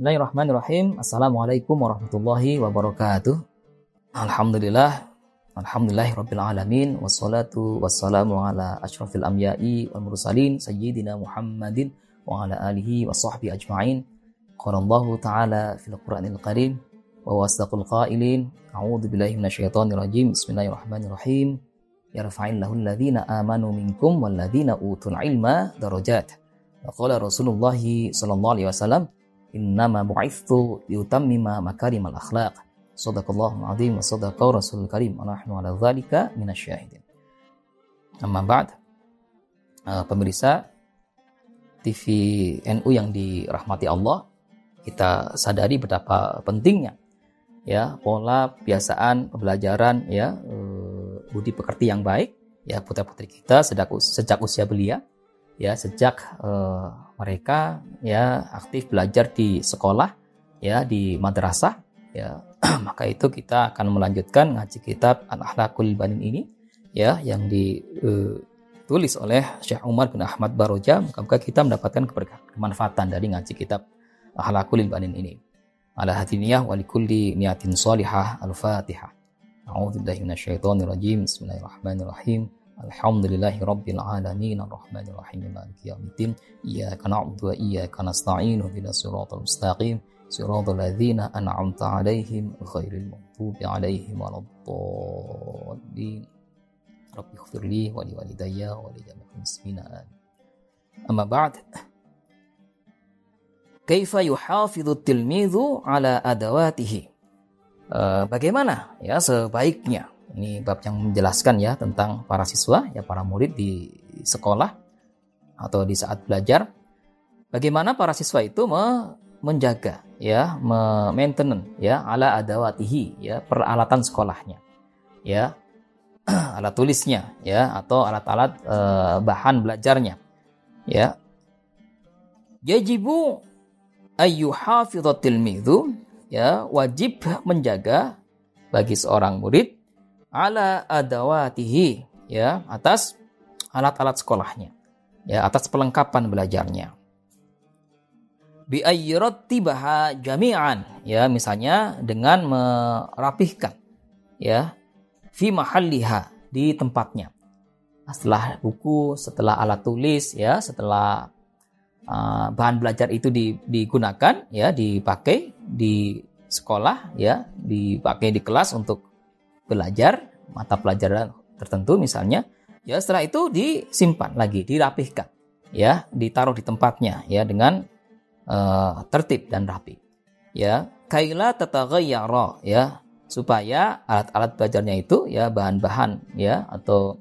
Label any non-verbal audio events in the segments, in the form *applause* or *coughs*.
Bismillahirrahmanirrahim. Assalamualaikum warahmatullahi wabarakatuh. Alhamdulillah. Alhamdulillahirabbil alamin wassalatu wassalamu ala asyrafil anbiya'i wal mursalin sayyidina Muhammadin wa ala alihi wa sahbihi ajma'in. Qala Allah ta'ala fil Qur'anil Karim wa wasdaqul qailin. A'udzu billahi minasyaitonir rajim. Bismillahirrahmanirrahim. Yarfa'illahu alladhina amanu minkum wal ladzina utul ilma darajat. Wa qala Rasulullah sallallahu alaihi wasallam innama bu'ithtu liutammima makarimal akhlaq. Sadaqallahu azim wa sadaqa rasul karim. Wa nahnu ala dzalika minasyahidin. Amma ba'd uh, pemirsa TV NU yang dirahmati Allah kita sadari betapa pentingnya ya pola kebiasaan pembelajaran ya uh, budi pekerti yang baik ya putra putri kita sejak sejak usia belia ya sejak uh, mereka ya aktif belajar di sekolah ya di madrasah ya. *clears throat* Maka itu kita akan melanjutkan ngaji kitab Al-Akhlaqul Banin ini ya yang ditulis uh, oleh Syekh Umar bin Ahmad Baroja. Maka kita mendapatkan kebermanfaatan dari ngaji kitab Akhlaqul Banin ini. Ala hatiniyah wa likulli niyatin salihah al-fatihah. A'udzu billahi minasyaitonir rajim Bismillahirrahmanirrahim الحمد لله رب العالمين الرحمن الرحيم مالك يوم الدين إياك نعبد وإياك نستعين إلى صراط المستقيم صراط الذين أنعمت عليهم غير المغضوب عليهم ولا الضالين ربي اغفر لي ولوالدي ولجميع المسلمين آمين أما بعد كيف يحافظ التلميذ على أدواته Bagaimana ya sebaiknya? Ini bab yang menjelaskan ya tentang para siswa, ya para murid di sekolah atau di saat belajar. Bagaimana para siswa itu me menjaga ya, maintenance ya ala adawatihi ya peralatan sekolahnya. Ya. *clears throat* alat tulisnya ya atau alat-alat e, bahan belajarnya. Ya. Yajibu ayyuhafidhu tilmidhu ya wajib menjaga bagi seorang murid ala adawatihi ya atas alat-alat sekolahnya ya atas pelengkapan belajarnya. Bi tibaha jami'an ya misalnya dengan merapihkan ya fi mahalliha di tempatnya. Setelah buku setelah alat tulis ya setelah uh, bahan belajar itu digunakan ya dipakai di sekolah ya dipakai di kelas untuk belajar mata pelajaran tertentu misalnya, ya setelah itu disimpan lagi, dirapihkan, ya, ditaruh di tempatnya, ya dengan uh, tertib dan rapi, ya. Kaila tataghayyara, ya, supaya alat-alat belajarnya itu, ya, bahan-bahan, ya, atau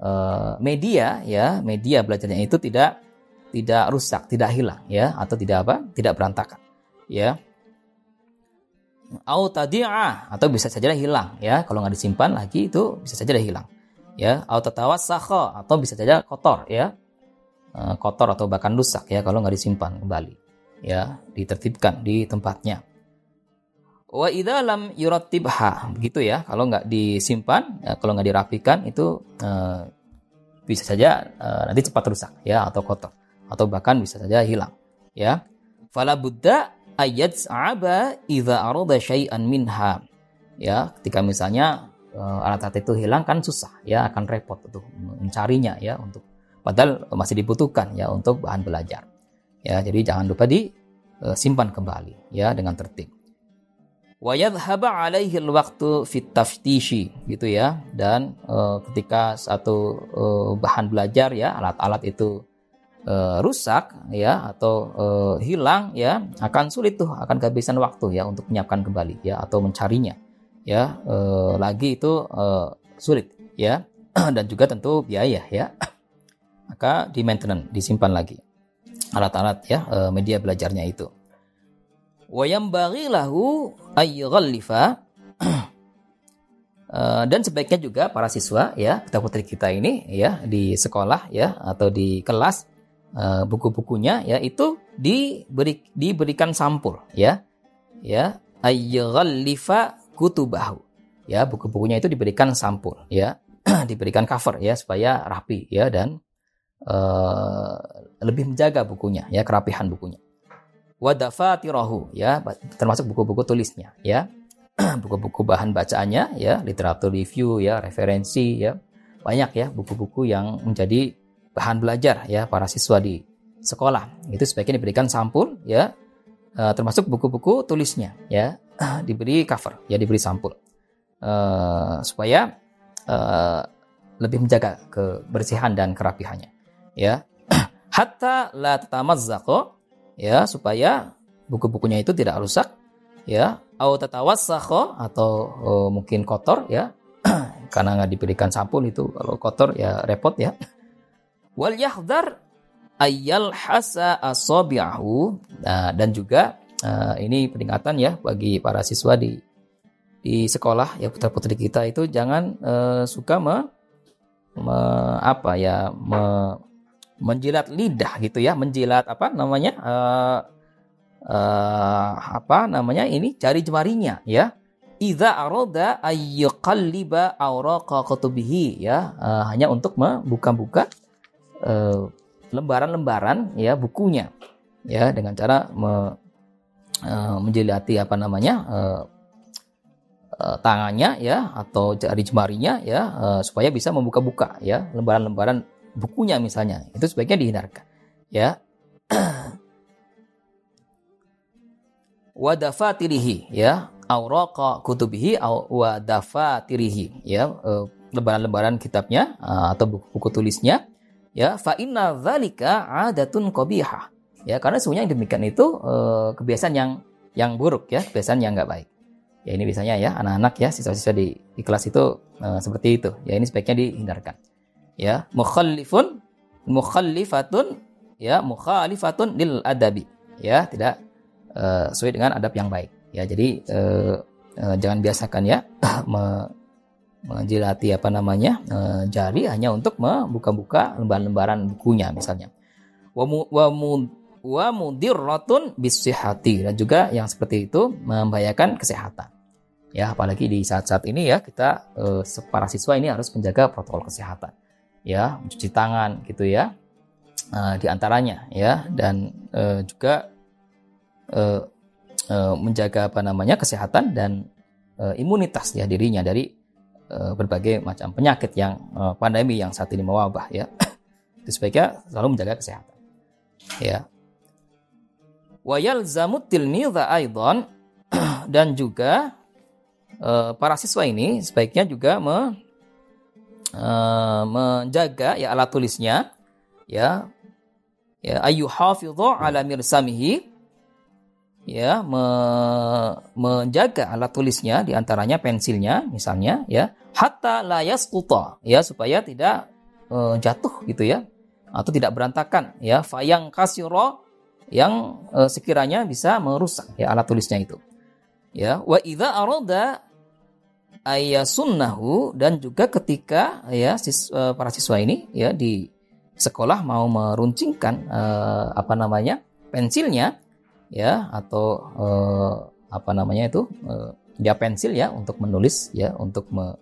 uh, media, ya, media belajarnya itu tidak tidak rusak, tidak hilang, ya, atau tidak apa, tidak berantakan, ya au tadi'ah atau bisa saja hilang ya. Kalau nggak disimpan lagi itu bisa saja hilang ya. Au tatawasakha atau bisa saja kotor ya. Eh, kotor atau bahkan rusak ya kalau nggak disimpan kembali ya. Ditertibkan di tempatnya. Wa idza lam yurattibha begitu ya. Kalau nggak disimpan ya, kalau nggak dirapikan itu uh, bisa saja uh, nanti cepat rusak ya atau kotor atau bahkan bisa saja hilang ya. Fala buddha ayat aba idza arada syai'an minha. Ya, ketika misalnya uh, alat-alat itu hilang kan susah ya, akan repot untuk mencarinya ya untuk padahal masih dibutuhkan ya untuk bahan belajar. Ya, jadi jangan lupa disimpan uh, kembali ya dengan tertib. Wa yadhhaba alaihi alwaqtu fit gitu ya dan uh, ketika satu bahan belajar ya alat-alat itu uh, rusak ya atau uh, hilang ya akan sulit tuh akan kehabisan waktu ya untuk menyiapkan kembali ya atau mencarinya ya uh, lagi itu uh, sulit ya *clears throat* dan juga tentu biaya ya *clears throat* maka di maintenance disimpan lagi alat-alat ya uh, media belajarnya itu. Wayam lahu ayyughallifa *clears throat* dan sebaiknya juga para siswa ya kita putri kita ini ya di sekolah ya atau di kelas uh, buku-bukunya ya itu diberi diberikan sampul ya. Ya ayyaghallifa kutubahu. Ya buku-bukunya itu diberikan sampul ya. *clears throat* Diberikan cover ya supaya rapi ya dan uh, lebih menjaga bukunya ya kerapihan bukunya. Wadafatirahu ya termasuk buku-buku tulisnya ya. *clears throat* Buku-buku bahan bacaannya ya literatur review ya referensi ya. Banyak ya buku-buku yang menjadi bahan belajar ya para siswa di sekolah. Itu sebaiknya diberikan sampul ya uh, termasuk buku-buku tulisnya ya *clears throat* diberi cover ya diberi sampul. Uh, supaya uh, lebih menjaga kebersihan dan kerapihannya ya. *clears throat* Hatta la tatamazzaqo ya supaya buku-bukunya itu tidak rusak ya. Atau tatawassakho atau oh, mungkin kotor ya. *clears throat* Karena nggak diberikan sampul itu kalau kotor ya repot ya wal yahdar ayyal hasa asabi'ahu nah, dan juga uh, ini peringatan ya bagi para siswa di di sekolah ya putra putri kita itu jangan uh, suka me, me apa ya me, menjilat lidah gitu ya, menjilat apa namanya uh, uh, apa namanya ini jari jemarinya ya. Iza aroda ayyuqalliba awraqa kutubihi ya uh, hanya untuk membuka-buka lembaran-lembaran uh, ya bukunya ya dengan cara me, uh, menjilati apa namanya uh, tangannya ya atau jari jemarinya ya supaya bisa membuka-buka ya lembaran-lembaran bukunya misalnya, itu sebaiknya dihindarkan. Ya. *clears throat* Wadafatirihi ya, auraqa kutubihi wadafatirihi ya, eh, lembaran-lembaran kitabnya eh, atau buku-buku tulisnya ya fa inna dzalika adatun qabihah. Ya karena sebenarnya yang demikian itu eh, kebiasaan yang yang buruk ya kebiasaan yang nggak baik. Ya ini biasanya ya anak-anak ya siswa-siswa di, di kelas itu seperti itu. Ya ini sebaiknya dihindarkan. Ya mukhallifun mukhallifatun ya mukhalifatun lil adabi. Ya tidak uh, sesuai dengan adab yang baik. Ya jadi uh, uh, jangan biasakan ya *coughs* menjilati apa namanya uh, jari hanya untuk membuka-buka lembaran-lembaran bukunya misalnya. Wa mu, wa mu, wa mudirratun bisihati. Dan juga yang seperti itu membahayakan kesehatan. Ya apalagi di saat-saat ini ya kita uh, para siswa ini harus menjaga protokol kesehatan. Ya mencuci tangan gitu ya. Uh, di antaranya ya. Dan uh, juga uh, uh, menjaga apa namanya kesehatan dan uh, imunitas ya dirinya dari berbagai macam penyakit yang uh, pandemi yang saat ini mewabah ya. *coughs* Itu sebaiknya selalu menjaga kesehatan ya. Wayal zamut tilmidha aidon *coughs* dan juga uh, para siswa ini sebaiknya juga me, menjaga ya alat tulisnya ya. Ya ayu hafidhu ala mirsamihi ya me, menjaga alat tulisnya di antaranya pensilnya misalnya ya. Hatta la yasquta ya supaya tidak uh, jatuh gitu ya. Atau tidak berantakan ya. Fayang kasiro yang uh, sekiranya bisa merusak ya alat tulisnya itu. Ya wa idza arada ayasunnahu dan juga ketika ya sis, uh, para siswa ini ya di sekolah mau meruncingkan uh, apa namanya pensilnya ya atau uh, apa namanya itu uh, ya pensil ya untuk menulis ya untuk me,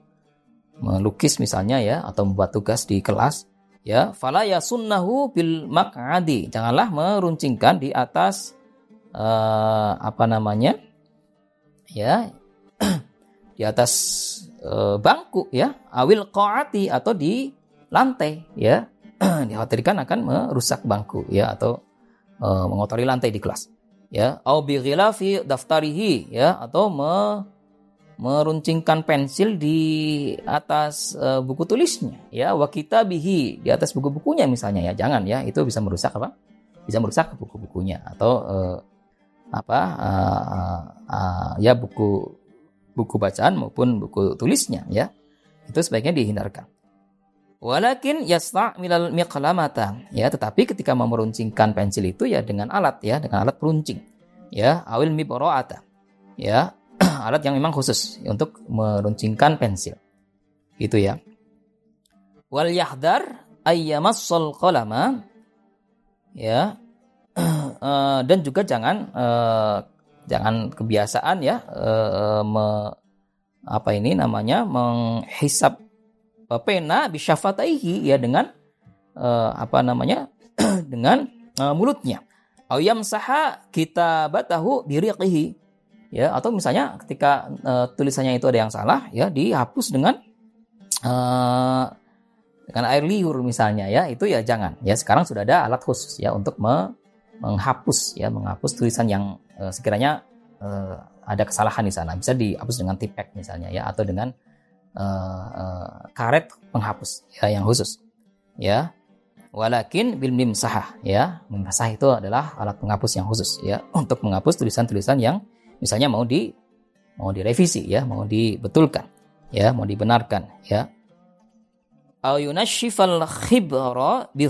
melukis misalnya ya atau membuat tugas di kelas ya fala yasunnahu bil maq'adi janganlah meruncingkan di atas uh, apa namanya ya *clears throat* di atas e, bangku ya, awil qaati atau di lantai ya. *clears throat* Dikhawatirkan akan merusak bangku ya atau e, mengotori lantai di kelas. Ya, au bi ghilafi daftarihi ya atau me, meruncingkan pensil di atas e, buku tulisnya ya wa kitabihi di atas buku-bukunya misalnya ya. Jangan ya, itu bisa merusak apa? Bisa merusak buku-bukunya atau e, apa uh, uh, uh, ya buku buku bacaan maupun buku tulisnya ya. Itu sebaiknya dihindarkan. Walakin yasta'milal miqlamata ya, tetapi ketika mau meruncingkan pensil itu ya dengan alat ya, dengan alat peruncing. Ya, awil mibra'ata. Ya, *clears throat* alat yang memang khusus untuk meruncingkan pensil. Gitu ya. Wal yahdar ayyamassal qalama ya uh, *clears throat* dan juga jangan uh, jangan kebiasaan ya uh, me, apa ini namanya menghisap pena bisyafataihi ya dengan uh, apa namanya *clears throat* dengan uh, mulutnya Ayam saha kita batahu biriqihi. Ya, atau misalnya ketika uh, tulisannya itu ada yang salah, ya dihapus dengan uh, dengan air liur misalnya ya, itu ya jangan. Ya, sekarang sudah ada alat khusus ya untuk me menghapus ya, menghapus tulisan yang uh, sekiranya uh, ada kesalahan di sana. Bisa dihapus dengan tipek misalnya ya atau dengan uh, uh, karet penghapus ya yang khusus. Ya. Walakin bil mimsah ya. Mimsah itu adalah alat penghapus yang khusus ya untuk menghapus tulisan-tulisan yang misalnya mau di mau direvisi ya, mau dibetulkan ya, mau dibenarkan ya. Au yunashifal khibra bi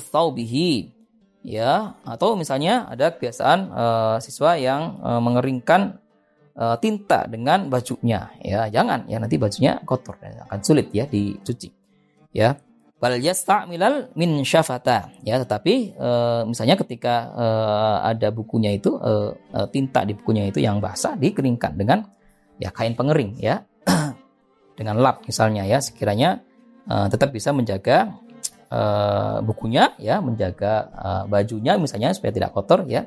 ya atau misalnya ada kebiasaan uh, siswa yang uh, mengeringkan uh, tinta dengan bajunya ya. Jangan ya nanti bajunya kotor ya, akan sulit ya dicuci ya. Wal yasta'milal min syafata ya. Tetapi uh, misalnya ketika uh, ada bukunya itu uh, uh, tinta di bukunya itu yang basah dikeringkan dengan ya kain pengering ya. *clears throat* Dengan lap misalnya ya. Sekiranya uh, tetap bisa menjaga uh, bukunya ya. Menjaga uh, bajunya misalnya supaya tidak kotor ya.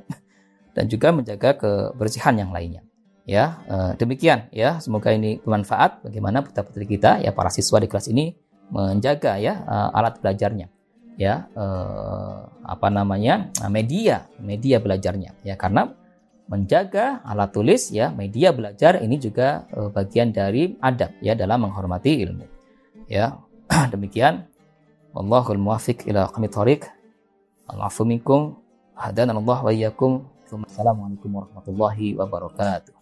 Dan juga menjaga kebersihan yang lainnya Ya, uh, demikian ya. Semoga ini bermanfaat bagaimana putra-putri kita ya para siswa di kelas ini menjaga ya uh, alat belajarnya. Ya, uh, apa namanya? media, media belajarnya ya karena menjaga alat tulis ya, media belajar ini juga bagian dari adab ya dalam menghormati ilmu. Ya, *clears throat* demikian. Wallahul muwafiq ila aqamit thoriq. Al-afu. Hadanallahu wa iyyakum. Assalamualaikum warahmatullahi wabarakatuh.